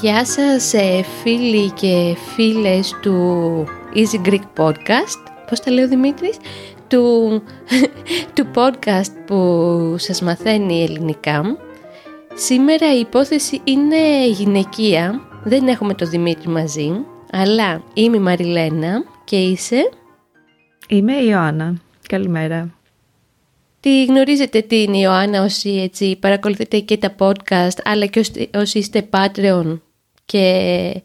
Γεια σας ε, φίλοι και φίλες του Easy Greek Podcast. Πώς τα λέω Δημήτρης; Του, του podcast που σας μαθαίνει ελληνικά Σήμερα η υπόθεση είναι γυναικεία Δεν έχουμε το Δημήτρη μαζί Αλλά είμαι η Μαριλένα και είσαι; Είμαι η Ιωάννα Καλημέρα Τη γνωρίζετε τι είναι η Ιωάννα όσοι έτσι παρακολουθείτε και τα podcast αλλά και όσοι είστε Patreon και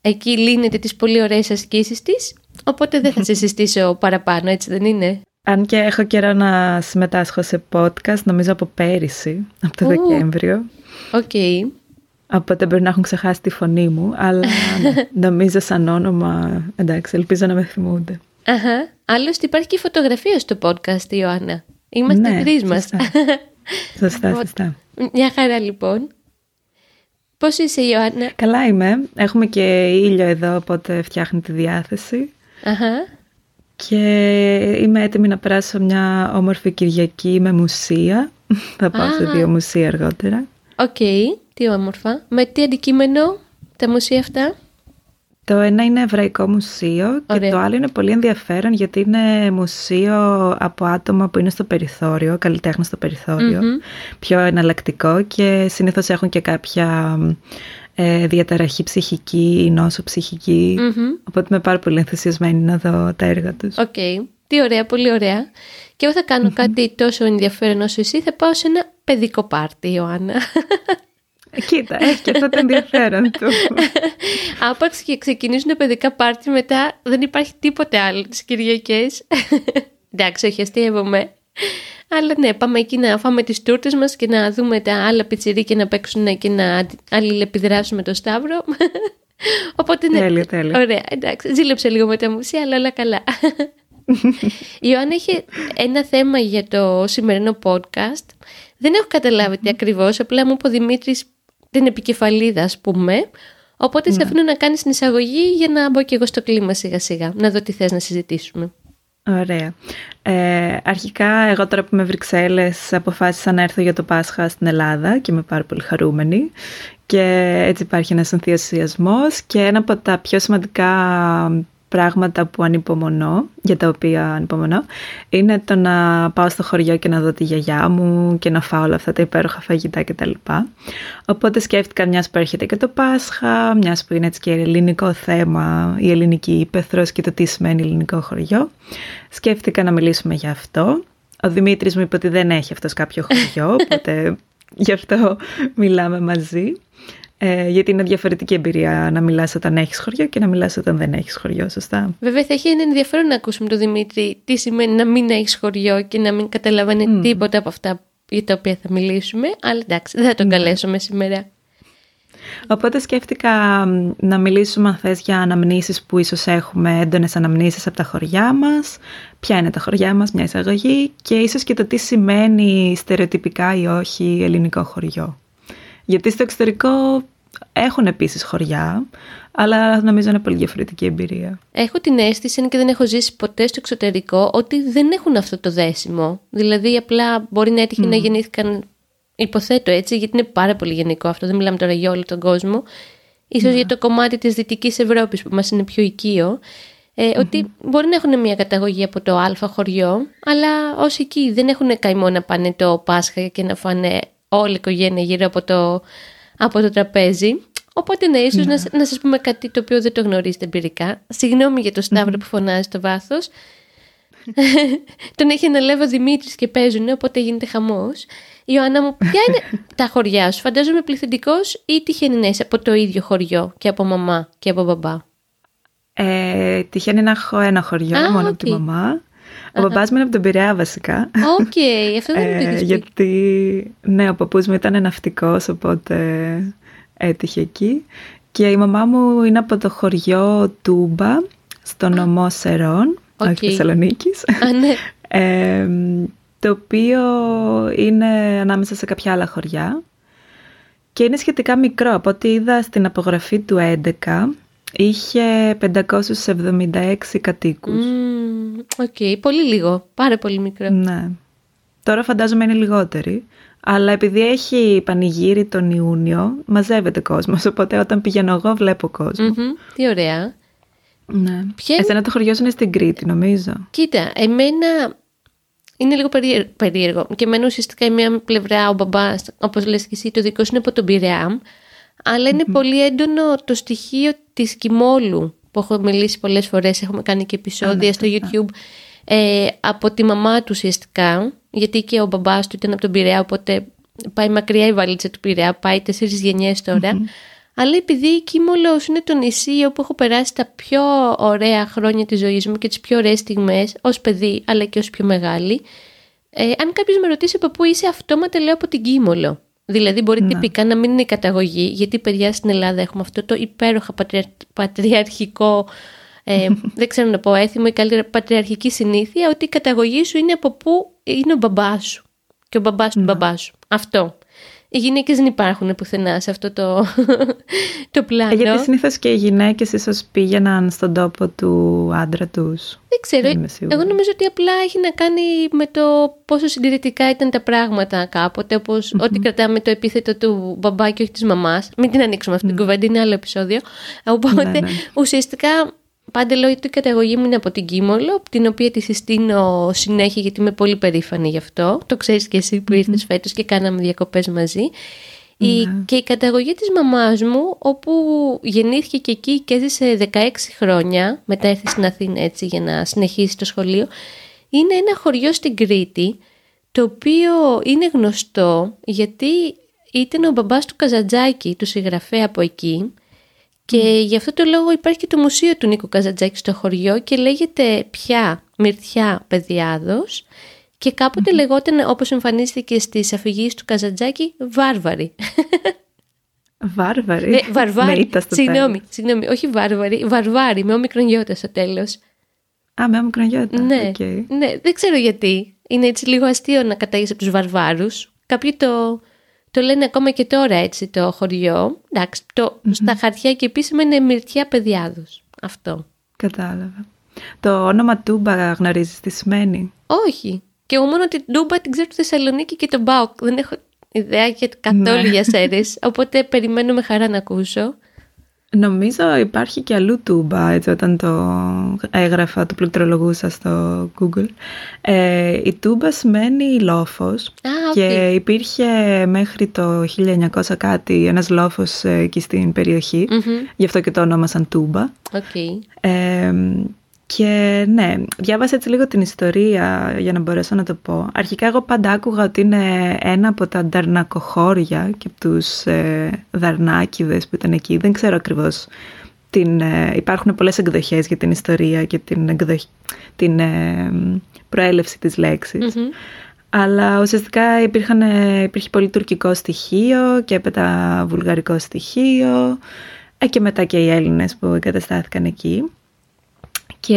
εκεί λύνετε τις πολύ ωραίες ασκήσεις της, οπότε δεν θα σε συστήσω παραπάνω, έτσι δεν είναι; Αν και έχω καιρό να συμμετάσχω σε podcast, νομίζω από πέρυσι, από το Δεκέμβριο. OK. Okay. Οπότε μπορεί να έχουν ξεχάσει τη φωνή μου, αλλά νομίζω σαν όνομα, εντάξει, ελπίζω να με θυμούνται. Αχα. Άλλωστε υπάρχει και φωτογραφία στο podcast, Ιωάννα. Είμαστε ναι, τρεις μας. Σωστά, σωστά. Μια χαρά λοιπόν. Πώς είσαι Ιωάννα; Καλά είμαι. Έχουμε και ήλιο εδώ, οπότε φτιάχνει τη διάθεση. Αχα. Και είμαι έτοιμη να περάσω μια όμορφη Κυριακή με μουσεία. Θα πάω σε δύο μουσεία αργότερα. Οκ, τι όμορφα. Με τι αντικείμενο τα μουσεία αυτά; Το ένα είναι Εβραϊκό Μουσείο και το άλλο είναι πολύ ενδιαφέρον γιατί είναι μουσείο από άτομα που είναι στο περιθώριο, καλλιτέχνες στο περιθώριο πιο εναλλακτικό και συνήθως έχουν και κάποια ε, διαταραχή ψυχική ή νόσο Οπότε είμαι πάρα πολύ ενθουσιασμένη να δω τα έργα τους. Οκ. Τι ωραία, πολύ ωραία. Και εγώ θα κάνω κάτι τόσο ενδιαφέρον όσο εσύ. Θα πάω σε ένα παιδικό πάρτι, Ιωάννα. Κοίτα, έχει και αυτό το ενδιαφέρον του. Άπαξ και ξεκινήσουν παιδικά πάρτι μετά δεν υπάρχει τίποτε άλλο τις Κυριακές. Εντάξει, όχι αστείευομαι. Αλλά ναι, πάμε εκεί να φάμε τις τούρτες μας και να δούμε τα άλλα πιτσιρίκια να παίξουν και να αλληλεπιδράσουμε το Σταύρο. Οπότε ναι, τέλεια, τέλεια. ωραία, εντάξει, ζήλεψε λίγο με τα μουσεία, αλλά όλα καλά. Η Ιωάννα είχε ένα θέμα για το σημερινό podcast. Δεν έχω καταλάβει τι ακριβώς, απλά μου είπε ο Δημήτρης την επικεφαλίδα ας πούμε. Οπότε σε ναι. αφήνω να κάνεις την εισαγωγή για να μπω και εγώ στο κλίμα σιγά σιγά, να δω τι θες να συζητήσουμε. Ωραία. Ε, αρχικά εγώ τώρα που είμαι Βρυξέλλες αποφάσισα να έρθω για το Πάσχα στην Ελλάδα και είμαι πάρα πολύ χαρούμενη και έτσι υπάρχει ένας ενθουσιασμός και ένα από τα πιο σημαντικά πράγματα που ανυπομονώ, για τα οποία ανυπομονώ, είναι το να πάω στο χωριό και να δω τη γιαγιά μου και να φάω όλα αυτά τα υπέροχα φαγητά κτλ. Οπότε σκέφτηκα μιας που έρχεται και το Πάσχα, μιας που είναι έτσι και ελληνικό θέμα, η ελληνική ύπεθρος και το τι σημαίνει ελληνικό χωριό. Σκέφτηκα να μιλήσουμε για αυτό. Ο Δημήτρης μου είπε ότι δεν έχει αυτός κάποιο χωριό, οπότε γι' αυτό μιλάμε μαζί. Ε, γιατί είναι διαφορετική εμπειρία να μιλάς όταν έχεις χωριό και να μιλάς όταν δεν έχεις χωριό, σωστά. Βέβαια θα έχει ένα ενδιαφέρον να ακούσουμε τον Δημήτρη τι σημαίνει να μην έχεις χωριό και να μην καταλαβαίνει mm. τίποτα από αυτά για τα οποία θα μιλήσουμε, αλλά εντάξει δεν θα τον mm. καλέσουμε σήμερα. Οπότε σκέφτηκα να μιλήσουμε αν θες για αναμνήσεις που ίσως έχουμε έντονες αναμνήσεις από τα χωριά μας, ποια είναι τα χωριά μας, μια εισαγωγή και ίσως και το τι σημαίνει στερεοτυπικά ή όχι ελληνικό χωριό. Γιατί στο εξωτερικό έχουν επίσης χωριά, αλλά νομίζω είναι πολύ διαφορετική εμπειρία. Έχω την αίσθηση, και δεν έχω ζήσει ποτέ στο εξωτερικό, ότι δεν έχουν αυτό το δέσιμο. Δηλαδή, απλά μπορεί να έτυχε να γεννήθηκαν, υποθέτω έτσι, γιατί είναι πάρα πολύ γενικό αυτό, δεν μιλάμε τώρα για όλο τον κόσμο. Ίσως ναι. για το κομμάτι της Δυτικής Ευρώπης που μας είναι πιο οικείο, ε, ότι μπορεί να έχουν μια καταγωγή από το α χωριό, αλλά όσοι εκεί δεν έχουν καημό να πάνε το Πάσχα και να φάνε όλη η οικογένεια γύρω από το, από το τραπέζι. Οπότε ναι, ίσως να, να σας πούμε κάτι το οποίο δεν το γνωρίζετε εμπειρικά. Συγγνώμη για το σταυρο που φωνάζει στο βάθος. Τον έχει αναλάβει ο Δημήτρης και παίζουν, οπότε γίνεται χαμός. Ιωάννα μου, ποια είναι τα χωριά σου, φαντάζομαι πληθυντικός ή τυχαίνει να είσαι από το ίδιο χωριό και από μαμά και από μπαμπά; Ε, τυχαίνει να έχω ένα χωριό μόνο από τη μαμά. Ο μπαμπάς μου είναι από τον Πειραιά βασικά. OK, okay, αυτό δεν είναι το Γιατί, ναι, ο παππούς μου ήταν ναυτικός, οπότε έτυχε εκεί. Και η μαμά μου είναι από το χωριό Τούμπα, στο νομό Σερρών, okay. όχι Θεσσαλονίκης. Α, ναι. ε, το οποίο είναι ανάμεσα σε κάποια άλλα χωριά. και είναι σχετικά μικρό. Από ό,τι είδα στην απογραφή του 11, είχε 576 κατοίκους. OK, okay, πολύ λίγο, πάρα πολύ μικρό. Ναι. Τώρα φαντάζομαι είναι λιγότεροι. Αλλά επειδή έχει πανηγύρι τον Ιούνιο, μαζεύεται κόσμος. Οπότε όταν πηγαίνω εγώ βλέπω Τι ωραία. Ναι. Ποια... Εσένα το χωριό είναι στην Κρήτη, νομίζω. Κοίτα, εμένα είναι λίγο περίεργο. Και εμένα ουσιαστικά η μία πλευρά, ο μπαμπάς, όπως λες και εσύ, το δικό σου είναι από τον Πειραιά. Αλλά πολύ έντονο το στοιχείο της Κιμόλου που έχω μιλήσει πολλές φορές. Έχουμε κάνει και επεισόδια στο YouTube. Ε, από τη μαμά του ουσιαστικά. Γιατί και ο μπαμπάς του ήταν από τον Πειραιά, οπότε πάει μακριά η βαλίτσα του Πειραιά. Πάει τέσσερις γενιές τώρα. Αλλά επειδή η Κίμολος είναι το νησί όπου έχω περάσει τα πιο ωραία χρόνια της ζωής μου και τις πιο ωραίες στιγμές ως παιδί αλλά και ως πιο μεγάλη, ε, αν κάποιος με ρωτήσει από πού είσαι αυτόματα λέω από την Κίμολο. Δηλαδή μπορεί να. τυπικά να μην είναι η καταγωγή, γιατί παιδιά στην Ελλάδα έχουμε αυτό το υπέροχα πατριαρχικό, ε, δεν ξέρω να πω έθιμο ή καλύτερα πατριαρχική συνήθεια, ότι η καταγωγή σου είναι από πού είναι ο μπαμπάς σου και ο μπαμπάς του μπαμπάς σου. Αυτό. Οι γυναίκες δεν υπάρχουν πουθενά σε αυτό το, το πλάνο. Ε, γιατί συνήθως και οι γυναίκες ίσως πήγαιναν στον τόπο του άντρα τους. Δεν ξέρω. Εγώ νομίζω ότι απλά έχει να κάνει με το πόσο συντηρητικά ήταν τα πράγματα κάποτε. ότι κρατάμε το επίθετο του μπαμπά και όχι της μαμάς. Μην την ανοίξουμε αυτή την κουβέντα, είναι άλλο επεισόδιο. Οπότε ναι, ναι. ουσιαστικά Πάντα λέω ότι η καταγωγή μου είναι από την Κίμολο, την οποία τη συστήνω συνέχεια γιατί είμαι πολύ περήφανη γι' αυτό. Το ξέρεις και εσύ που ήρθες mm. φέτος και κάναμε διακοπές μαζί. Η, ναι. και η καταγωγή της μαμάς μου, όπου γεννήθηκε και εκεί και έζησε 16 χρόνια, μετά έρθει στην Αθήνα έτσι για να συνεχίσει το σχολείο, είναι ένα χωριό στην Κρήτη, το οποίο είναι γνωστό γιατί ήταν ο μπαμπάς του Καζαντζάκη, του συγγραφέα από εκεί, και γι' αυτό το λόγο υπάρχει και το μουσείο του Νίκου Καζαντζάκη στο χωριό και λέγεται πια Μυρτιά Παιδιάδος και κάποτε mm. λεγόταν όπως εμφανίστηκε στις αφηγήσεις του Καζαντζάκη Βάρβαρη. Βάρβαρη; Ναι, βαρβάρη. Συγγνώμη, συγγνώμη, όχι βάρβαρη, βαρβάρη με όμικρον γιώτα στο τέλος. Α, με όμικρον γιώτα. Ναι, okay. ναι, δεν ξέρω γιατί. Είναι έτσι λίγο αστείο να κατάγεις από τους βαρβάρους. Κάποιοι το, το λένε ακόμα και τώρα έτσι το χωριό. Εντάξει, το, στα χαρτιά και επίσημα είναι Μυρτιά Παιδιάδος. Αυτό. Κατάλαβα. Το όνομα Τούμπα γνωρίζεις τι σημαίνει; Όχι. Και εγώ μόνο την Τούμπα την ξέρω στη Θεσσαλονίκη και τον Μπάουκ. Δεν έχω ιδέα και καθόλου ναι. για σέρες. Οπότε περιμένω με χαρά να ακούσω. Νομίζω υπάρχει και αλλού τούμπα, έτσι όταν το έγραφα, το πληκτρολογούσα στο Google. Ε, η τούμπα σημαίνει λόφος και υπήρχε μέχρι το 1900 κάτι ένας λόφος εκεί στην περιοχή, γι' αυτό και το ονόμασαν τούμπα. Okay. Ε, και ναι, διάβασα έτσι λίγο την ιστορία για να μπορέσω να το πω. Αρχικά εγώ πάντα άκουγα ότι είναι ένα από τα νταρνακοχώρια και από τους ε, δαρνάκιδες που ήταν εκεί. Δεν ξέρω ακριβώς. Την, ε, υπάρχουν πολλές εκδοχές για την ιστορία και την, την ε, προέλευση της λεξης Αλλά ουσιαστικά υπήρχαν, ε, υπήρχε πολύ τουρκικό στοιχείο και έπειτα βουλγαρικό στοιχείο ε, και μετά και οι Έλληνες που εγκαταστάθηκαν εκεί. Και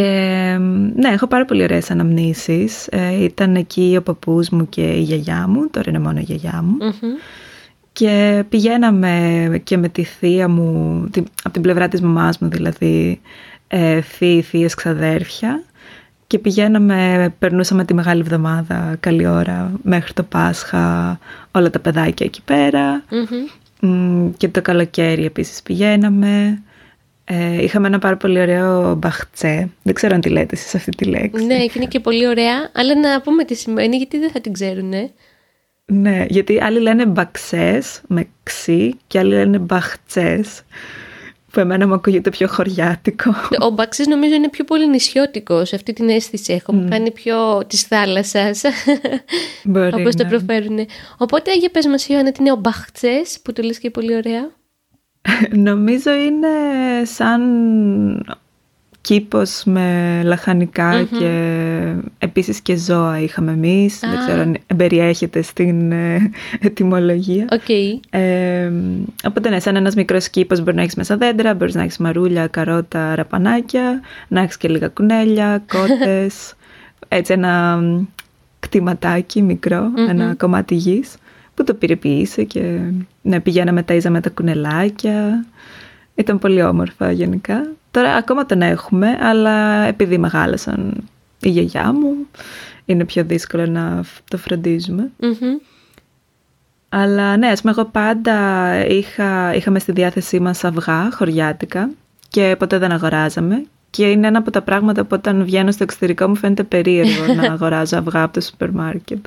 ναι, έχω πάρα πολύ ωραίες αναμνήσεις. Ε, ήταν εκεί ο παππούς μου και η γιαγιά μου, τώρα είναι μόνο η γιαγιά μου. Και πηγαίναμε και με τη θεία μου, από την πλευρά της μαμάς μου δηλαδή, ε, θείοι, θείες, ξαδέρφια. Και πηγαίναμε, περνούσαμε τη Μεγάλη Εβδομάδα καλή ώρα μέχρι το Πάσχα, όλα τα παιδάκια εκεί Και το καλοκαίρι επίσης πηγαίναμε. Ε, είχαμε ένα πάρα πολύ ωραίο μπαχτσέ. Δεν ξέρω αν τη λέτε εσείς αυτή τη λέξη. Ναι, είναι και πολύ ωραία, αλλά να πούμε τι σημαίνει, γιατί δεν θα την ξέρουν. Ναι, γιατί άλλοι λένε μπαξές με ξύ και άλλοι λένε μπαχτσές που εμένα μου ακούγεται πιο χωριάτικο. Ο μπαξές νομίζω είναι πιο πολύ νησιώτικος, σε αυτή την αίσθηση έχω, mm. κάνει πιο της θάλασσας, όπως το προφέρουν. Οπότε για πες μας Ιωάννα, τι είναι ο μπαχτσές που το λες και πολύ ωραία. Νομίζω είναι σαν κήπος με λαχανικα και επίσης και ζώα είχαμε εμείς. Δεν ξέρω αν περιέχεται στην ε, ετοιμολογία. Okay. Ε, οπότε ναι, σαν ένας μικρός κήπος μπορεί να έχεις μέσα δέντρα, μπορείς να έχεις μαρούλια, καρότα, ραπανάκια, να έχεις και λίγα κουνέλια, κότες, έτσι ένα κτηματάκι ένα κομμάτι γης που το πυρηποίησε και ναι, πηγαίναμε, ταΐζαμε τα κουνελάκια. Ήταν πολύ όμορφα γενικά. Τώρα ακόμα τον έχουμε, αλλά επειδή μεγάλωσαν η γιαγιά μου, είναι πιο δύσκολο να το φροντιζουμε Αλλά ναι, ας πούμε εγώ πάντα είχα, είχαμε στη διάθεσή μας αυγά χωριάτικα και ποτέ δεν αγοράζαμε και είναι ένα από τα πράγματα που όταν βγαίνω στο εξωτερικό μου φαίνεται περίεργο να αγοράζω αυγά από το σούπερ μάρκετ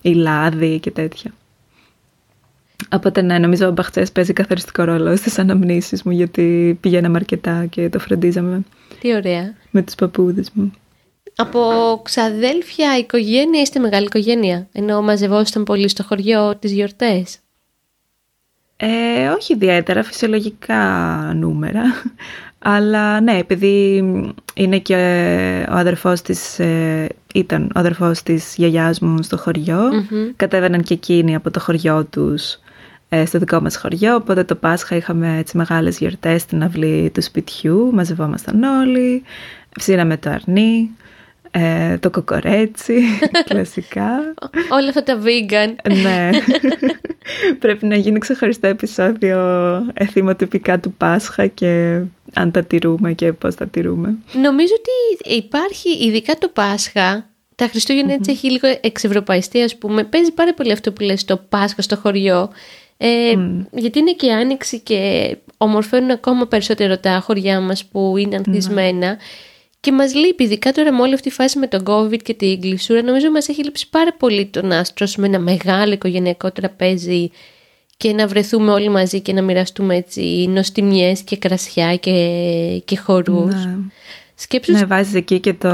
ή λάδι και τέτοια. Οπότε ναι, νομίζω ο Μπαχτσές παίζει καθοριστικό ρόλο στις αναμνήσεις μου γιατί πηγαίναμε αρκετά και το φροντίζαμε. Τι ωραία. Με τους παππούδες μου. Από ξαδέλφια, οικογένεια είστε μεγάλη οικογένεια, ενώ μαζευόσασταν πολύ στο χωριό τις γιορτές; Ε, όχι ιδιαίτερα, φυσιολογικά νούμερα. Αλλά ναι, επειδή είναι και ο αδερφός της, ε, ήταν ο αδερφός της γιαγιάς μου στο χωριο κατέβαιναν και εκείνοι από το χωριό τους ε, στο δικό μας χωριό, οπότε το Πάσχα είχαμε έτσι μεγάλες γιορτές στην αυλή του σπιτιού, μαζευόμασταν όλοι, ψήναμε το αρνί, ε, το κοκορέτσι, κλασικά. Όλα αυτά τα vegan. ναι. Πρέπει να γίνει ξεχωριστό επεισόδιο εθιμοτυπικά του Πάσχα και αν τα τηρούμε και πώς τα τηρούμε. Νομίζω ότι υπάρχει ειδικά το Πάσχα τα Χριστούγεννα έτσι έχει λίγο εξευρωπαϊστεί, ας πούμε. Παίζει πάρα πολύ αυτό που λες το Πάσχα στο χωριό. Ε, Γιατί είναι και άνοιξη και ομορφαίνουν ακόμα περισσότερο τα χωριά μας που είναι ανθισμένα. Και μας λείπει, ειδικά τώρα με όλη αυτή τη φάση με τον COVID και την γλυσούρα, νομίζω μας έχει λείψει πάρα πολύ το να στρώσουμε ένα μεγάλο οικογενειακό τραπέζι και να βρεθούμε όλοι μαζί και να μοιραστούμε έτσι νοστιμιές και κρασιά και, και χορούς. Ναι. Σκέψους... Ναι, βάζεις εκεί και το,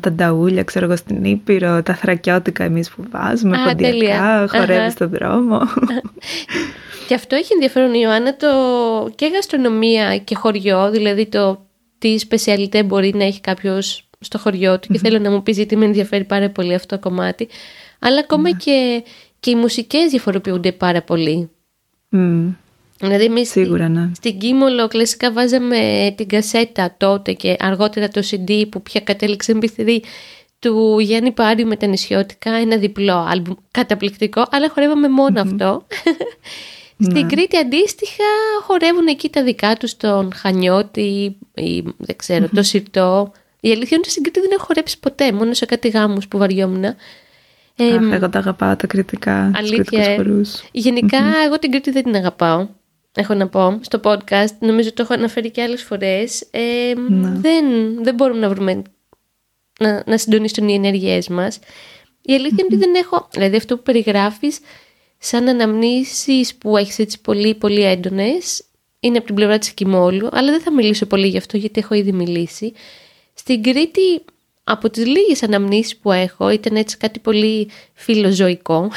τα νταούλια, ξέρω εγώ, στην Ήπειρο, τα θρακιώτικα εμείς που βάζουμε, Α, ποντιακά, χορεύεις στον δρόμο. και αυτό έχει ενδιαφέρον, Ιωάννα, το και γαστρονομία και χωριό, δηλαδή το τι σπεσιαλιτέ μπορεί να έχει κάποιος στο χωριό του και θέλω να μου πεις γιατί με ενδιαφέρει πάρα πολύ αυτό το κομμάτι. Αλλά ακόμα ναι. και, και οι μουσικές διαφοροποιούνται πάρα πολύ. Δηλαδή εμείς Σίγουρα, ναι. στην Κίμολο κλασικά βάζαμε την κασέτα τότε και αργότερα το CD που πια κατέληξε εμπιθυρή του Γιάννη Πάριου με τα νησιώτικα, ένα διπλό άλμπουμ καταπληκτικό, αλλά χορεύαμε αυτό. Στην ναι. Κρήτη αντίστοιχα χορεύουν εκεί τα δικά τους τον Χανιώτη ή δεν ξερω το Σιρτό. Η αλήθεια είναι ότι στην Κρήτη δεν έχω χορέψει ποτέ, μόνο σε κάτι γάμους που βαριόμουν. Αχ, εγώ τα αγαπάω τα κριτικά, αλήθεια, ε. γενικα εγώ την Κρήτη δεν την αγαπάω έχω να πω, στο podcast. Νομίζω το έχω αναφέρει και άλλες φορές. Ε, ναι. δεν, δεν μπορούμε να βρούμε να, να συντονίσουν οι ενέργειές μας. Η αλήθεια είναι ότι δεν έχω, δηλαδή αυτό που περιγράφεις σαν αναμνήσεις που έχεις έτσι πολύ πολύ έντονες είναι από την πλευρά της Κιμόλου, αλλά δεν θα μιλήσω πολύ γι' αυτό γιατί έχω ήδη μιλήσει. Στην Κρήτη από τις λίγες αναμνήσεις που έχω ήταν έτσι κάτι πολύ φιλοζωικό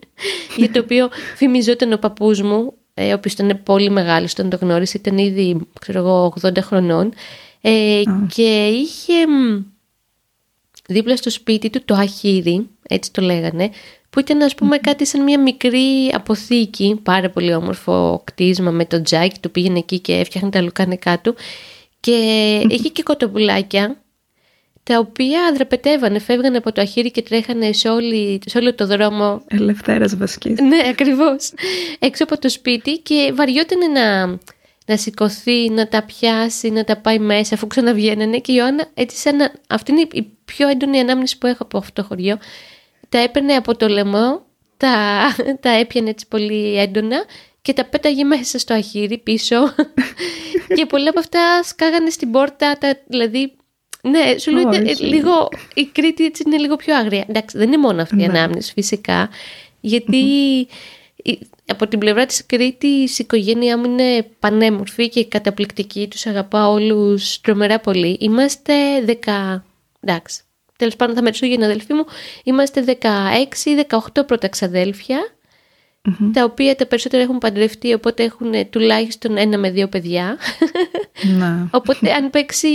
για το οποίο φημιζόταν ο παππούς μου ε, ο οποίος ήταν πολύ μεγάλος όταν το γνώρισε, ήταν ήδη ξέρω εγώ, 80 χρονών. Ε, και είχε δίπλα στο σπίτι του το αχύρι, έτσι το λέγανε, που ήταν ας πούμε κάτι σαν μια μικρή αποθήκη, πάρα πολύ όμορφο κτίσμα με το τζάκι, του πήγαινε εκεί και έφτιαχνε τα λουκάνικά του. Και είχε και κοτοπουλάκια τα οποία δραπετεύανε, φεύγανε από το αχύρι και τρέχανε σε, όλη, σε όλο το δρόμο. Ελευθέρας βασικής. Ναι, ακριβώς. Έξω από το σπίτι και βαριόταν να, να σηκωθεί, να τα πιάσει, να τα πάει μέσα αφού ξαναβγαίνανε. Και η Ιωάννα, έτσι σαν να, αυτή είναι η πιο έντονη ανάμνηση που έχω από αυτό το χωριό. Τα έπαιρνε από το λαιμό, τα, τα έπιανε έτσι πολύ έντονα και τα πέταγε μέσα στο αχύρι πίσω. και πολλά από αυτά σκάγανε στην πόρτα, τα, δηλαδή ναι, σου λέω ότι λίγο, η Κρήτη έτσι είναι λίγο πιο άγρια. Εντάξει, δεν είναι μόνο αυτή η ναι. ανάμνηση φυσικά, γιατί από την πλευρά της Κρήτης η οικογένειά μου είναι πανέμορφη και καταπληκτική, τους αγαπάω όλους τρομερά πολύ. Είμαστε 10, εντάξει, τέλος πάντων θα μετρήσω για την αδελφή μου, είμαστε 16-18 πρώτα ξαδέλφια τα οποία τα περισσότερα έχουν παντρευτεί, οπότε έχουν τουλάχιστον ένα με δύο παιδιά. Να. οπότε αν παίξει,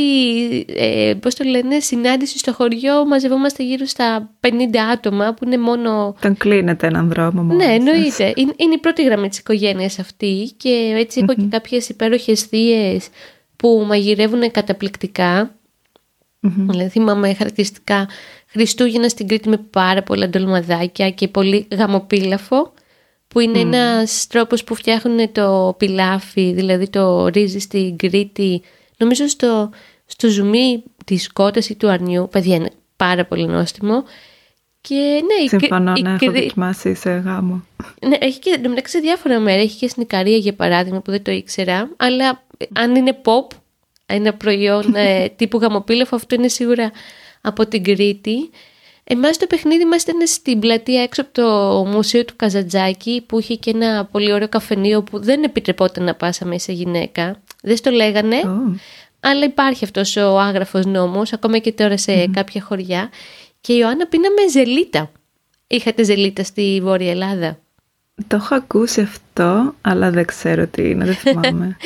ε, πώς το λένε, συνάντηση στο χωριό, μαζευόμαστε γύρω στα 50 άτομα, που είναι μόνο... Τον κλείνετε έναν δρόμο μόνος. Ναι, εννοείται. Είναι, είναι η πρώτη γραμμή της οικογένειας αυτή και έτσι έχω και κάποιες υπέροχες θείες που μαγειρεύουν καταπληκτικά. Δηλαδή θυμάμαι χαρακτηριστικά Χριστούγεννα στην Κρήτη με πάρα πολλά ντολμαδάκια και πολύ γαμοπίλαφο που είναι mm. ένας τρόπος που φτιάχνουν το πιλάφι, δηλαδή το ρύζι στην Κρήτη, νομίζω στο, στο ζουμί της κότας ή του αρνιού, παιδιά είναι πάρα πολύ νόστιμο. Και, ναι, Συμφωνώ, η, ναι, έχω δοκιμάσει σε γάμο. Ναι, έχει και μεταξύ διάφορα μέρη. Έχει και στην Ικαρία για παράδειγμα που δεν το ήξερα. Αλλά αν είναι pop, ένα προϊόν ε, τύπου γαμοπίλεφο, αυτό είναι σίγουρα από την Κρήτη. Εμάς το παιχνίδι μας ήταν στην πλατεία έξω από το μουσείο του Καζατζάκη που είχε και ένα πολύ ωραίο καφενείο που δεν επιτρεπόταν να πάσαμε σε γυναίκα. Δεν στο λέγανε, αλλά υπάρχει αυτός ο άγραφος νόμος ακόμα και τώρα σε κάποια χωριά. Και η Ιωάννα πίναμε ζελίτα. Είχατε ζελίτα στη Βόρεια Ελλάδα; Το έχω ακούσει αυτό, αλλά δεν ξέρω τι είναι, δεν θυμάμαι.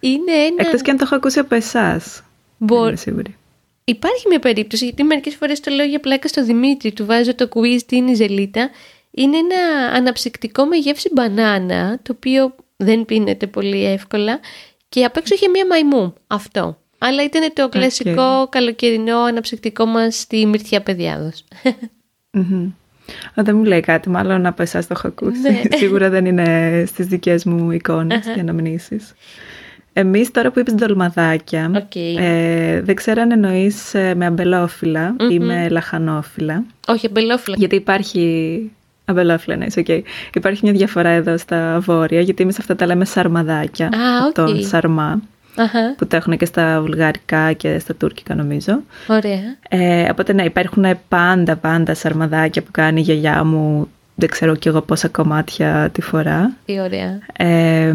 είναι ένα... Εκτός και αν το έχω ακούσει από εσάς. Μπορεί. Είμαι σίγουρη. Υπάρχει μια περίπτωση, γιατί μερικές φορές το λέω για πλάκα στο Δημήτρη, του βάζω το quiz τι είναι η ζελίτα. Είναι ένα αναψυκτικό με γεύση μπανάνα, το οποίο δεν πίνεται πολύ εύκολα. Και απ' έξω είχε μια μαϊμού. Αυτό. Αλλά ήταν το κλασικό καλοκαιρινό αναψυκτικό μας στη Μυρθιά Παιδιάδο. Mm-hmm. Δεν μου λέει κάτι, μάλλον από εσά το έχω ακούσει. Ναι. Σίγουρα δεν είναι στις δικές μου εικόνες και αναμνήσεις. Εμείς τώρα που είπες ντολμαδάκια, okay. ε, δεν ξέρω αν εννοείς ε, με αμπελόφυλλα ή με λαχανόφυλλα. Όχι, αμπελόφυλλα. Γιατί υπάρχει... Αμπελόφυλλα, ναι, okay. Υπάρχει μια διαφορά εδώ στα βόρεια, γιατί εμείς αυτά τα λέμε σαρμαδάκια, ah, okay. τον σαρμά. Uh-huh. που τα έχουν και στα βουλγαρικά και στα τουρκικά νομίζω. Ωραία. Ε, οπότε ναι, υπάρχουν πάντα πάντα σαρμαδάκια που κάνει η γιαγιά μου, δεν ξέρω κι εγώ πόσα κομμάτια τη φορά. Τι ωραία. Ε,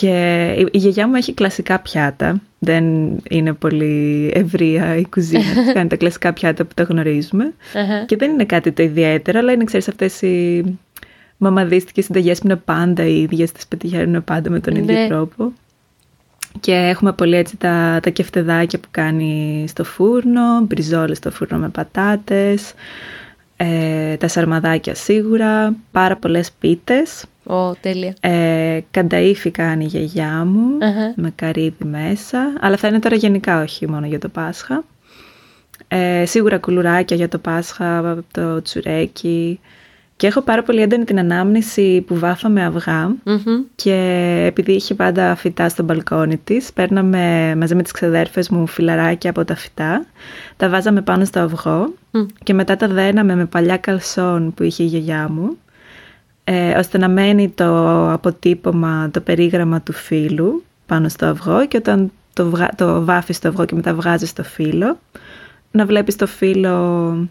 και η γιαγιά μου έχει κλασικά πιάτα. Δεν είναι πολύ ευρεία η κουζίνα της. Κάνει τα κλασικά πιάτα που τα γνωριζουμε Και δεν είναι κάτι το ιδιαίτερο, αλλά είναι, ξέρεις, αυτές οι μαμαδίστικες συνταγές που είναι πάντα οι ίδιες, τις πετυχαίνουν πάντα με τον ίδιο ναι. τρόπο. Και έχουμε πολύ έτσι τα, τα κεφτεδάκια που κάνει στο φούρνο, μπριζόλες στο φούρνο με πατάτες, ε, τα σαρμαδάκια σίγουρα, πάρα πολλές πίτες Ω, τέλεια. Ε, κανταΐφι κάνει η γιαγιά μου, με καρύδι μέσα, αλλά θα είναι τώρα γενικά όχι μόνο για το Πάσχα. Ε, σίγουρα κουλουράκια για το Πάσχα, το τσουρέκι. Και έχω πάρα πολύ έντονη την ανάμνηση που βάφαμε αυγά. Και επειδή είχε πάντα φυτά στο μπαλκόνι της, παίρναμε μαζί με τις ξεδέρφες μου φιλαράκια από τα φυτά, τα βάζαμε πάνω στο αυγό και μετά τα δέναμε με παλιά καλσόν που είχε η γιαγιά μου ε, ώστε να μένει το αποτύπωμα, το περίγραμμα του φύλου πάνω στο αυγό και όταν το, βγα... το βάφεις στο αυγό και μετά βγάζεις το φύλλο, να βλέπεις το φύλλο,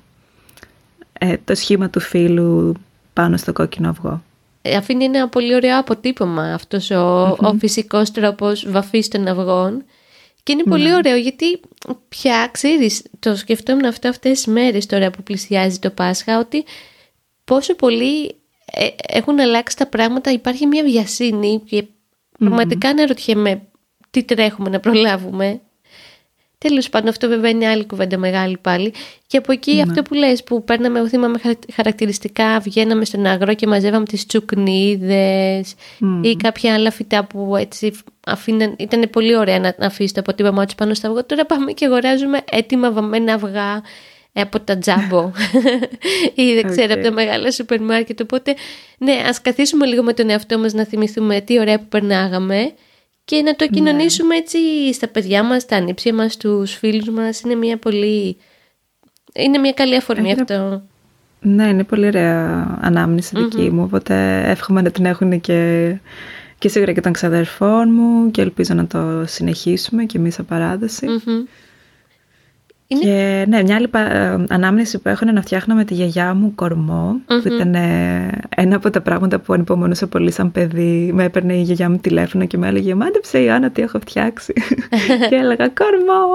ε, το σχήμα του φύλου πάνω στο κόκκινο αυγό. Ε, αφήνει ένα πολύ ωραίο αποτύπωμα αυτός ο, ο φυσικός τρόπος βαφής των αυγών και είναι πολύ ναι. ωραίο γιατί πια ξέρεις, το σκεφτόμουν αυτό αυτές τις μέρες τώρα που πλησιάζει το Πάσχα ότι πόσο πολύ ε, έχουν αλλάξει τα πράγματα, υπάρχει μια βιασύνη και πραγματικά αναρωτιέμαι τι τρέχουμε να προλάβουμε. Τέλος πάντων, αυτό βέβαια είναι άλλη κουβέντα μεγάλη πάλι. Και από εκεί ναι. αυτό που λες, που παίρναμε, εγώ θυμάμαι χαρακτηριστικά, βγαίναμε στον αγρό και μαζεύαμε τις τσουκνίδες ή κάποια άλλα φυτά που έτσι αφήναν, ήταν πολύ ωραία να, αφήσεις το αποτύπωμά τους πάνω στα αυγό. Τώρα πάμε και αγοράζουμε έτοιμα βαμμένα αυγά ε, από τα τζάμπο. Ή δεν ξέρω από τα μεγάλα σούπερ μάρκετ. Οπότε ναι ας καθίσουμε λίγο με τον εαυτό μας να θυμηθούμε τι ωραία που περνάγαμε και να το ναι. κοινωνήσουμε έτσι στα παιδιά μας, στα ανήψια μας, στους φίλους μας. Είναι μια πολύ είναι μια καλή αφορμή αυτό. Ναι, είναι πολύ ωραία ανάμνηση δική μου, οπότε εύχομαι να την έχουν και, και σίγουρα και των ξαδερφών μου και ελπίζω να το συνεχίσουμε και εμείς σαν παράδοση. Είναι... Και ναι, μια άλλη ε, ανάμνηση που έχω είναι να φτιάχνω με τη γιαγιά μου κορμό, mm-hmm. που ήταν ε, ένα από τα πράγματα που ανυπομονούσα πολύ σαν παιδί. Με έπαιρνε η γιαγιά μου τηλέφωνο και με έλεγε «Μάντεψε η Άννα τι έχω φτιάξει» και έλεγα «Κορμό!»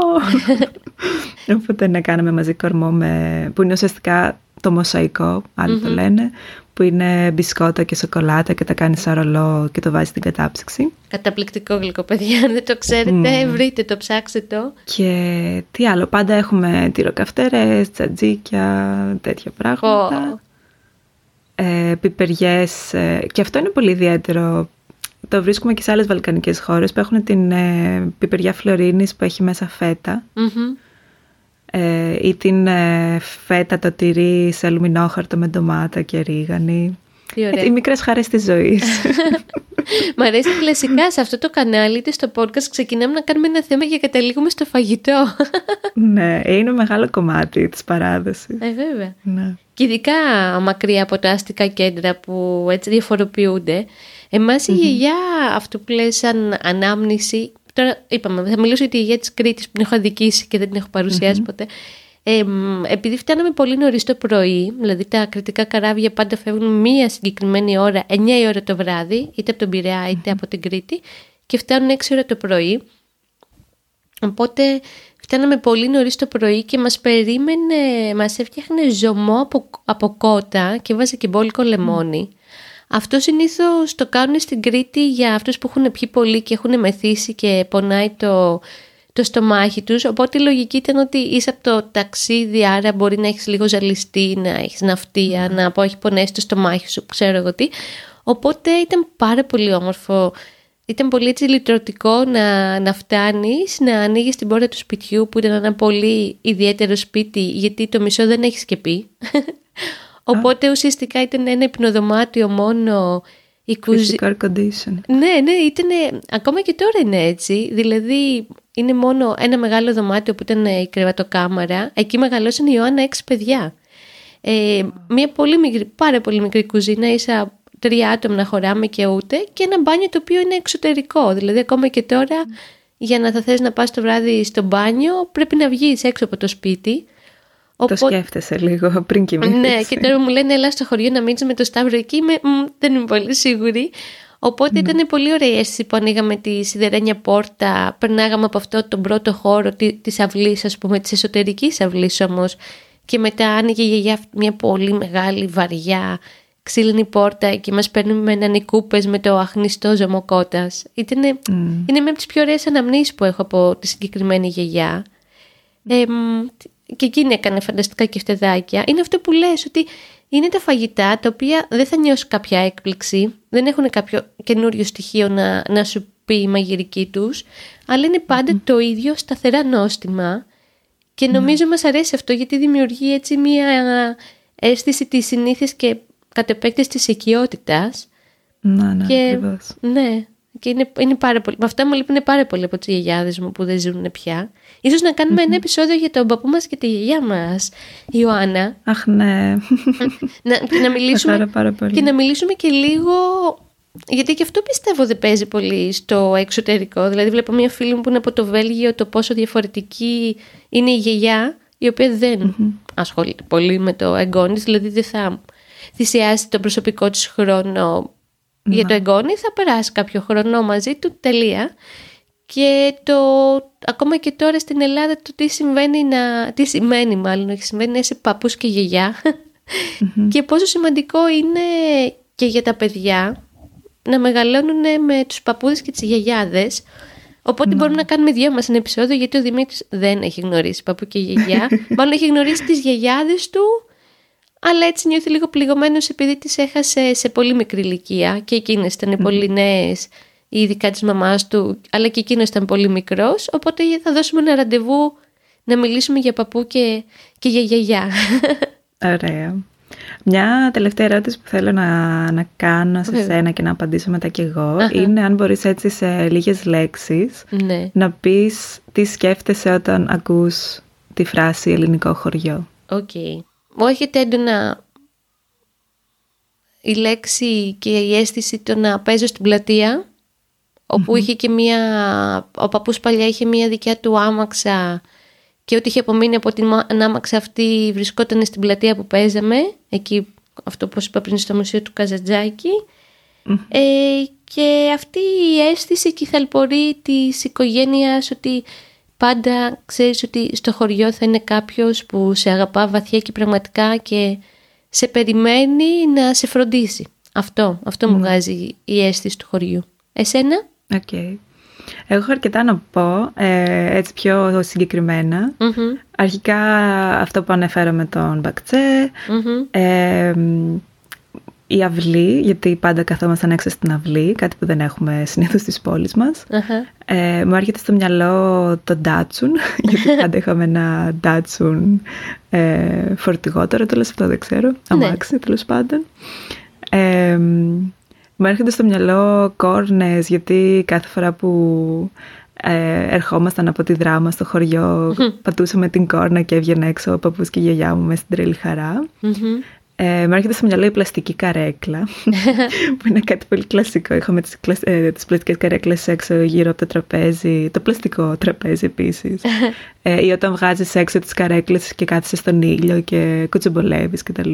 Οπότε ναι, κάναμε μαζί κορμό με, που είναι ουσιαστικά το μοσαϊκό, άλλοι mm-hmm. το λένε, που είναι μπισκότα και σοκολάτα και τα κάνει σαν ρολό και το βάζεις στην κατάψυξη. Καταπληκτικό γλυκό, παιδιά. Αν δεν το ξέρετε, mm. βρείτε το, ψάξτε το. Και τι άλλο, πάντα έχουμε τυροκαυτέρες, τσατζίκια, τέτοια πράγματα. Oh. Ε, πιπεριές. Ε, και αυτό είναι πολύ ιδιαίτερο. Το βρίσκουμε και σε άλλες βαλκανικές χώρες που έχουν την ε, πιπεριά φλωρίνης που έχει μέσα φέτα. Mm-hmm ε, ή την ε, φέτα το τυρί σε αλουμινόχαρτο με ντομάτα και ρίγανη. Οι μικρές χαρές της ζωής. Μ' αρέσει κλασικά σε αυτό το κανάλι είτε στο podcast ξεκινάμε να κάνουμε ένα θέμα και καταλήγουμε στο φαγητό. ναι, είναι μεγάλο κομμάτι της παράδοσης. Ε, βέβαια. Ναι. Και ειδικά μακριά από τα αστικά κέντρα που έτσι διαφοροποιούνται. Εμάς η γιαγιά αυτό που λέει σαν ανάμνηση, τώρα είπαμε θα μιλήσω για τη γιαγιά της Κρήτης που την έχω αδικήσει και δεν την έχω ποτέ. Ε, επειδή φτάναμε πολύ νωρί το πρωί, δηλαδή τα κριτικά καράβια πάντα φεύγουν μία συγκεκριμένη ώρα, 9 η ώρα το βράδυ, είτε από τον Πειραιά είτε από την Κρήτη, και φτάνουν 6 ώρα το πρωί. Οπότε φτάναμε πολύ νωρί το πρωί και μας περίμενε, μας έφτιαχνε ζωμό από, από κότα και βάζει και μπόλικο λεμόνι. Αυτό συνήθως το κάνουν στην Κρήτη για αυτούς που έχουν πιει πολύ και έχουν μεθύσει και πονάει το, το στομάχι τους, οπότε η λογική ήταν ότι είσαι από το ταξίδι, άρα μπορεί να έχεις λίγο ζαλιστεί, να έχεις ναυτία, mm. να πω έχει πονέσει το στομάχι σου, ξέρω εγώ τι. Οπότε ήταν πάρα πολύ όμορφο, ήταν πολύ έτσι λυτρωτικό να, να φτάνεις, να ανοίγεις την πόρτα του σπιτιού που ήταν ένα πολύ ιδιαίτερο σπίτι, γιατί το μισό δεν έχεις και πει. Οπότε ουσιαστικά ήταν ένα υπνοδωμάτιο μόνο η κουζίνα. air condition. Ναι, ναι, ήταν. Ακόμα και τώρα είναι έτσι. Δηλαδή, είναι μόνο ένα μεγάλο δωμάτιο που ήταν η κρεβατοκάμαρα. Εκεί μεγαλώσαν η Ιωάννα έξι παιδιά. Ε, μια πολύ μικρή, πάρα πολύ μικρή κουζίνα, ίσα τρία άτομα να χωράμε και ούτε, και ένα μπάνιο το οποίο είναι εξωτερικό. Δηλαδή, ακόμα και τώρα, για να θα θες να πας το βράδυ στο μπάνιο, πρέπει να βγεις έξω από το σπίτι. Το σκέφτεσαι λίγο πριν κοιμηθείς. Ναι, και τώρα μου λένε έλα στο χωριό να μείνεις με το Σταύρο εκεί, είμαι, δεν είμαι πολύ σίγουρη. Οπότε mm. ήταν πολύ ωραία η αίσθηση που ανοίγαμε τη σιδερένια πόρτα, περνάγαμε από αυτό τον πρώτο χώρο τη αυλής, ας πούμε, της εσωτερικής αυλής όμως. Και μετά άνοιγε η γιαγιά μια πολύ μεγάλη βαριά ξύλινη πόρτα και μας παίρνουν με έναν κούπες με το αχνιστό ζωμοκότας. Ήτανε, mm. Είναι μια από τις πιο ωραίες αναμνήσεις που έχω από τη συγκεκριμένη γιαγιά. Ε, και εκείνη έκανε φανταστικά κεφτεδάκια. Είναι αυτό που λες ότι είναι τα φαγητά τα οποία δεν θα νιώσει κάποια έκπληξη, δεν έχουν κάποιο καινούριο στοιχείο να, να σου πει η μαγειρική τους, αλλά είναι πάντα το ίδιο σταθερά νόστιμα και νομίζω μας αρέσει αυτό γιατί δημιουργεί έτσι μια αίσθηση της συνήθειας και κατ' επέκταση της οικειότητας. Ναι, ναι, και, Ναι, και είναι, είναι πάρα πολύ. Με αυτά μου λείπουν πάρα πολύ από τι γιαγιάδες μου που δεν ζουν πια. Ίσως να κάνουμε ένα επεισόδιο για τον παππού μας και τη γιαγιά μας, Ιωάννα. Αχ, ναι. να, και, να μιλήσουμε, πάρα πολύ. και να μιλήσουμε και λίγο. Γιατί και αυτό πιστεύω δεν παίζει πολύ στο εξωτερικό. Δηλαδή, βλέπω μια φίλη μου που είναι από το Βέλγιο το πόσο διαφορετική είναι η γιαγιά, η οποία δεν ασχολείται πολύ με το εγγόνι, δηλαδή δεν θα θυσιάσει τον προσωπικό της χρόνο για το εγγόνι θα περάσει κάποιο χρόνο μαζί του, τελεία. Και το, ακόμα και τώρα στην Ελλάδα το τι συμβαίνει να, τι σημαίνει μάλλον, έχει συμβαίνει να είσαι παππούς και γιαγιά και πόσο σημαντικό είναι και για τα παιδιά να μεγαλώνουν με τους παππούδες και τις γιαγιάδες Οπότε ναι. μπορούμε να κάνουμε δύο μας ένα επεισόδιο γιατί ο Δημήτρης δεν έχει γνωρίσει παππού και γιαγιά. Μάλλον έχει γνωρίσει τις γιαγιάδες του αλλά έτσι νιώθει λίγο πληγωμένος επειδή τις έχασε σε πολύ μικρή ηλικία και εκείνες ήταν πολύ νέες ειδικά της μαμάς του αλλά και εκείνος ήταν πολύ μικρός οπότε θα δώσουμε ένα ραντεβού να μιλήσουμε για παππού και, και για γιαγιά. Ωραία. Μια τελευταία ερώτηση που θέλω να, να κάνω σε σένα και να απαντήσω μετά κι εγώ είναι αν μπορείς έτσι σε λίγες λέξεις ναι. να πεις τι σκέφτεσαι όταν ακούς τη φράση ελληνικό χωριό. OK. Okay μου έρχεται έντονα η λέξη και η αίσθηση το να παίζω στην πλατεία όπου είχε και μία, ο παππούς παλιά είχε μία δικιά του άμαξα και ό,τι είχε απομείνει από την άμαξα αυτή βρισκόταν στην πλατεία που παίζαμε εκεί αυτό που είπα πριν στο μουσείο του καζατζακη ε, και αυτή η αίσθηση και η θαλπορή της οικογένειας ότι πάντα ξέρεις ότι στο χωριό θα είναι κάποιος που σε αγαπά βαθιά και πραγματικά και σε περιμένει να σε φροντίσει. Αυτό, αυτό μου βγάζει η αίσθηση του χωριού. Εσένα; OK. Okay. Εγώ έχω αρκετά να πω, ε, έτσι πιο συγκεκριμένα Αρχικά αυτό που ανέφερα με τον μπαχτσέ η αυλή, γιατί πάντα καθόμασταν έξω στην αυλή, κάτι που δεν έχουμε συνήθως στις πόλεις μας. Ε, μου έρχεται στο μυαλό το ντάτσουν, γιατί πάντα είχαμε ένα ντάτσουν ε, φορτηγό. Τώρα το αυτό δεν ξέρω. Ναι. Αμάξι, τέλος πάντων. Ε, μου έρχονται στο μυαλό κόρνες, γιατί κάθε φορά που ε, ερχόμασταν από τη δράμα στο χωριό, πατούσαμε την κόρνα και έβγαινε έξω ο παππούς και η γιαγιά μου με στην τρελή χαρά. Ε, μου έρχεται στο μυαλό η πλαστική καρέκλα, που είναι κάτι πολύ κλασικό. Είχαμε τις, ε, τις πλαστικές καρέκλες έξω γύρω από το τραπέζι, το πλαστικό τραπέζι επίσης. ε, ή όταν βγάζεις έξω τις καρέκλες και κάθεσαι στον ήλιο και κουτσομπολεύεις κτλ.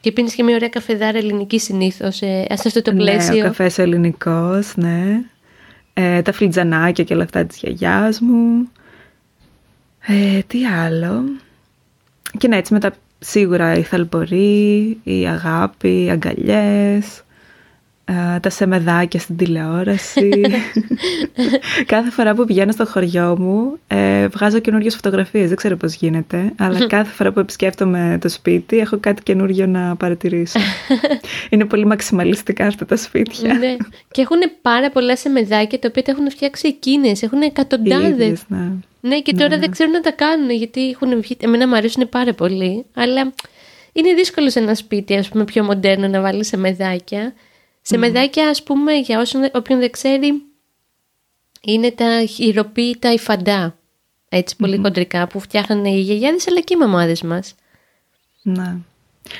Και πίνεις και μια ωραία καφεδάρα ελληνική συνήθως, ε, σε αυτό το πλαίσιο. Ναι, ο καφές ελληνικός, ναι. Ε, τα φλιτζανάκια και όλα αυτά της γιαγιάς μου. Ε, τι άλλο. Και ναι, έτσι μετά σίγουρα η θαλπορή, η αγάπη, οι αγκαλιές, ε, τα σεμεδάκια στην τηλεόραση. κάθε φορά που πηγαίνω στο χωριό μου ε, βγάζω καινούριες φωτογραφίες, δεν ξέρω πώς γίνεται, αλλά κάθε φορά που επισκέφτομαι το σπίτι έχω κάτι καινούριο να παρατηρήσω. Είναι πολύ μαξιμαλιστικά αυτά τα σπίτια. ναι. Και έχουν πάρα πολλά σεμεδάκια τα οποία τα έχουν φτιάξει εκείνες, έχουν εκατοντάδες. ναι. Ναι, και τώρα Ναι. δεν ξέρουν να τα κάνουν γιατί έχουν βγει. Εμένα μου αρέσουν πάρα πολύ. Αλλά είναι δύσκολο σε ένα σπίτι, ας πούμε, πιο μοντέρνο να βάλεις σε μεδάκια. Σε μεδάκια, ας πούμε, για όσον, όποιον δεν ξέρει, είναι τα χειροποίητα υφαντά. Έτσι, πολύ χοντρικά που φτιάχνανε οι γιαγιάδες αλλά και οι μαμάδες μας. Ναι.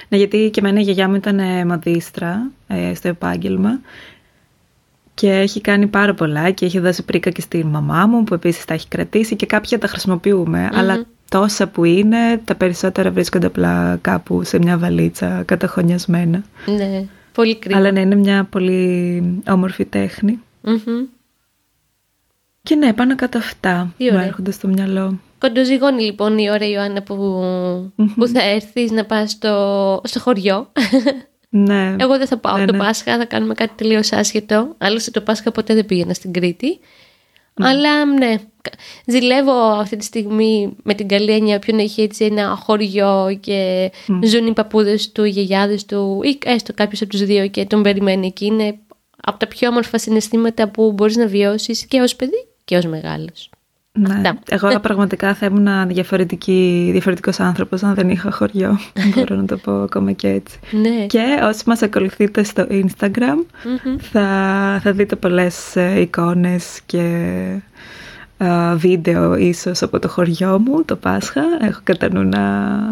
ναι, γιατί και εμένα η γιαγιά μου ήταν ε, μαδίστρα ε, στο επάγγελμα και έχει κάνει πάρα πολλά και έχει δώσει πρίκα και στη μαμά μου που επίσης τα έχει κρατήσει και κάποια τα χρησιμοποιούμε. Αλλά τόσα που είναι, τα περισσότερα βρίσκονται απλά κάπου σε μια βαλίτσα καταχωνιασμένα. Ναι, πολύ κρίμα. Αλλά ναι, είναι μια πολύ όμορφη τέχνη. Μμμ. Και ναι, πάνω κάτω αυτά Τι μου ωραία. έρχονται στο μυαλό. Κοντοζυγώνει λοιπόν η ώρα, Ιωάννα, που, που θα έρθεις να πας στο, στο χωριό. Ναι. Εγώ δεν θα πάω Ναι, το ναι. Πάσχα, θα κάνουμε κάτι τελείως άσχετο. Άλλωστε το Πάσχα ποτέ δεν πήγαινα στην Κρήτη. Αλλά ναι, κα- ζηλεύω αυτή τη στιγμή με την καλή έννοια όποιον έχει έτσι ένα χωριό και ζουν οι παππούδες του, οι γιαγιάδες του ή έστω κάποιος από τους δύο και τον περιμένει εκεί. Είναι από τα πιο όμορφα συναισθήματα που μπορείς να βιώσεις και ως παιδί και ως μεγάλος. Ναι. Αυτά. Εγώ πραγματικά θα ήμουν διαφορετική, διαφορετικός άνθρωπος αν δεν είχα χωριό. Μπορώ να το πω ακόμα και έτσι. Ναι. Και όσοι μας ακολουθείτε στο Instagram θα, θα δείτε πολλές ε, εικόνες και ε, βίντεο ίσως από το χωριό μου το Πάσχα. Έχω κατά νου να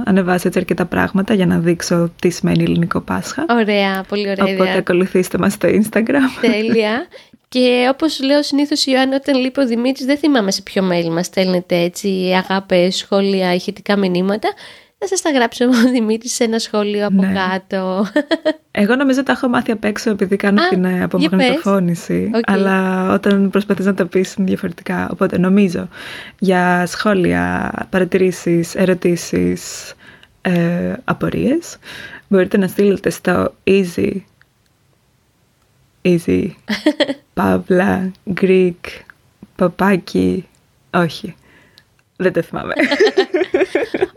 ανεβάσω έτσι αρκετά πράγματα για να δείξω τι σημαίνει ελληνικό Πάσχα. Ωραία, πολύ ωραία Οπότε ιδέα. ακολουθήστε μας στο Instagram. Τέλεια. Και όπως λέω συνήθως, Ιωάννη, όταν λείπει ο Δημήτρης, δεν θυμάμαι σε ποιο mail μας στέλνετε έτσι αγάπες, σχόλια, ηχητικά μηνύματα. Θα σας τα γράψει ο Δημήτρης σε ένα σχόλιο από Ναι. κάτω. Εγώ νομίζω τα έχω μάθει απ' έξω επειδή κάνω Α, την ε, για απομαγνητοφώνηση. Οκ. Αλλά όταν προσπαθείς να τα πεις είναι διαφορετικά. Οπότε νομίζω για σχόλια, παρατηρήσεις, ερωτήσεις, ε, απορίες μπορείτε να στείλετε στο easy easy παύλα greek παπάκι όχι δεν το θυμάμαι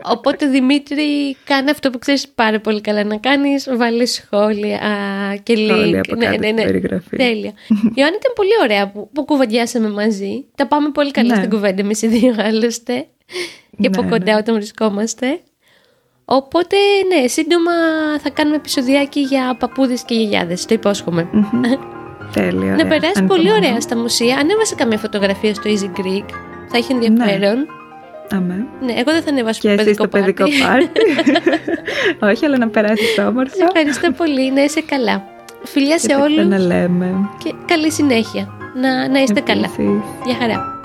Οπότε, Δημήτρη, κάνε αυτό που ξέρεις πάρα πολύ καλά να κάνεις. Βάλε σχόλια α, και link. Σχόλια από κάτω στην περιγραφή. Τέλεια. Ιωάννη, ήταν πολύ ωραία που, που κουβεντιάσαμε μαζί. Τα πάμε πολύ καλά Ναι. στην κουβέντα εμείς οι δύο, άλλωστε. Και από Ναι, κοντά ναι. όταν βρισκόμαστε. Οπότε, ναι, σύντομα θα κάνουμε επεισοδιάκι για παππούδες και γιαγιάδες, το υπόσχομαι. τέλεια Να ωραία. περάσει Ανυπομονώ. πολύ ωραία στα μουσεία. Ανέβασε καμία φωτογραφία στο Easy Greek. Θα έχει ενδιαφέρον. Αμέ. Ναι, εγώ δεν θα ανεβάσω Και το εσύ στο παιδικό πάρτι. πάρτι. Όχι, αλλά να περάσεις όμορφα. Ευχαριστώ πολύ, να είσαι καλά. Φιλιά σε Και τα όλους ξαναλέμε. και καλή συνέχεια. Να, να είστε καλά. Επίσης. Γεια χαρά.